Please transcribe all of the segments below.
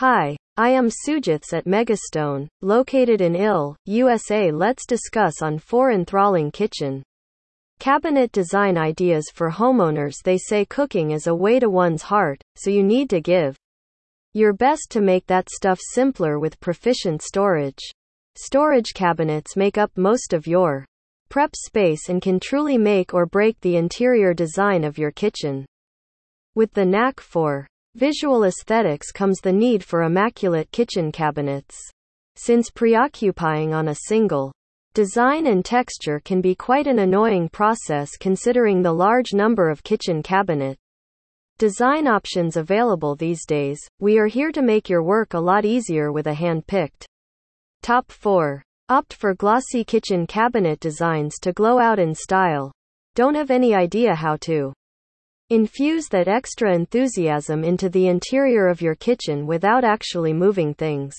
Hi, I am Sujits at Mega Stone, located in Ill, USA. Let's discuss on four enthralling kitchen cabinet design ideas for homeowners. They say cooking is a way to one's heart, so you need to give your best to make that stuff simpler with proficient storage. Storage cabinets make up most of your prep space and can truly make or break the interior design of your kitchen. With the knack for visual aesthetics comes the need for immaculate kitchen cabinets. Since preoccupying on a single design and texture can be quite an annoying process considering the large number of kitchen cabinet design options available these days, we are here to make your work a lot easier with a hand-picked top 4. Opt for glossy kitchen cabinet designs to glow out in style. Don't have any idea how to infuse that extra enthusiasm into the interior of your kitchen without actually moving things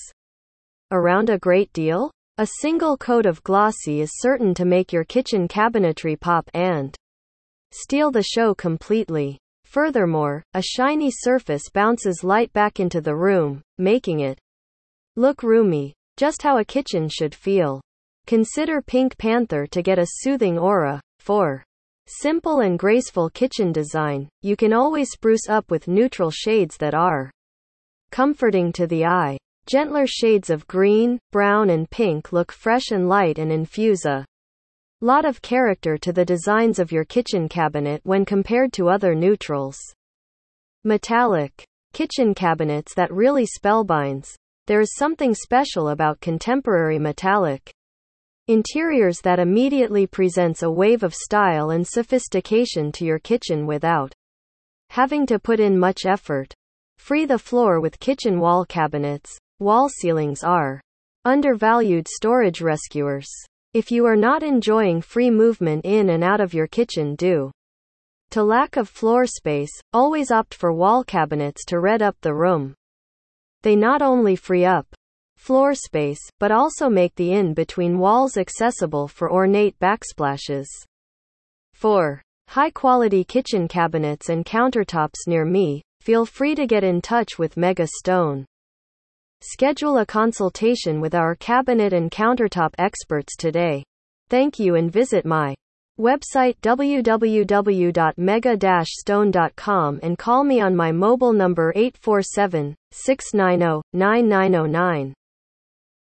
around a great deal? A single coat of glossy is certain to make your kitchen cabinetry pop and steal the show completely. Furthermore, a shiny surface bounces light back into the room, making it look roomy, just how a kitchen should feel. Consider Pink Panther to get a soothing aura. 4. Simple and graceful kitchen design. You can always spruce up with neutral shades that are comforting to the eye. Gentler shades of green, brown, and pink look fresh and light and infuse a lot of character to the designs of your kitchen cabinet when compared to other neutrals. Metallic kitchen cabinets that really spellbinds. There is something special about contemporary metallic interiors that immediately presents a wave of style and sophistication to your kitchen without having to put in much effort. Free the floor with kitchen wall cabinets. Wall ceilings are undervalued storage rescuers. If you are not enjoying free movement in and out of your kitchen due to lack of floor space, always opt for wall cabinets to red up the room. They not only free up floor space, but also make the in between walls accessible for ornate backsplashes. 4. High quality kitchen cabinets and countertops near me. Feel free to get in touch with Mega Stone. Schedule a consultation with our cabinet and countertop experts today. Thank you and visit my website www.mega-stone.com and call me on my mobile number 847 690 9909.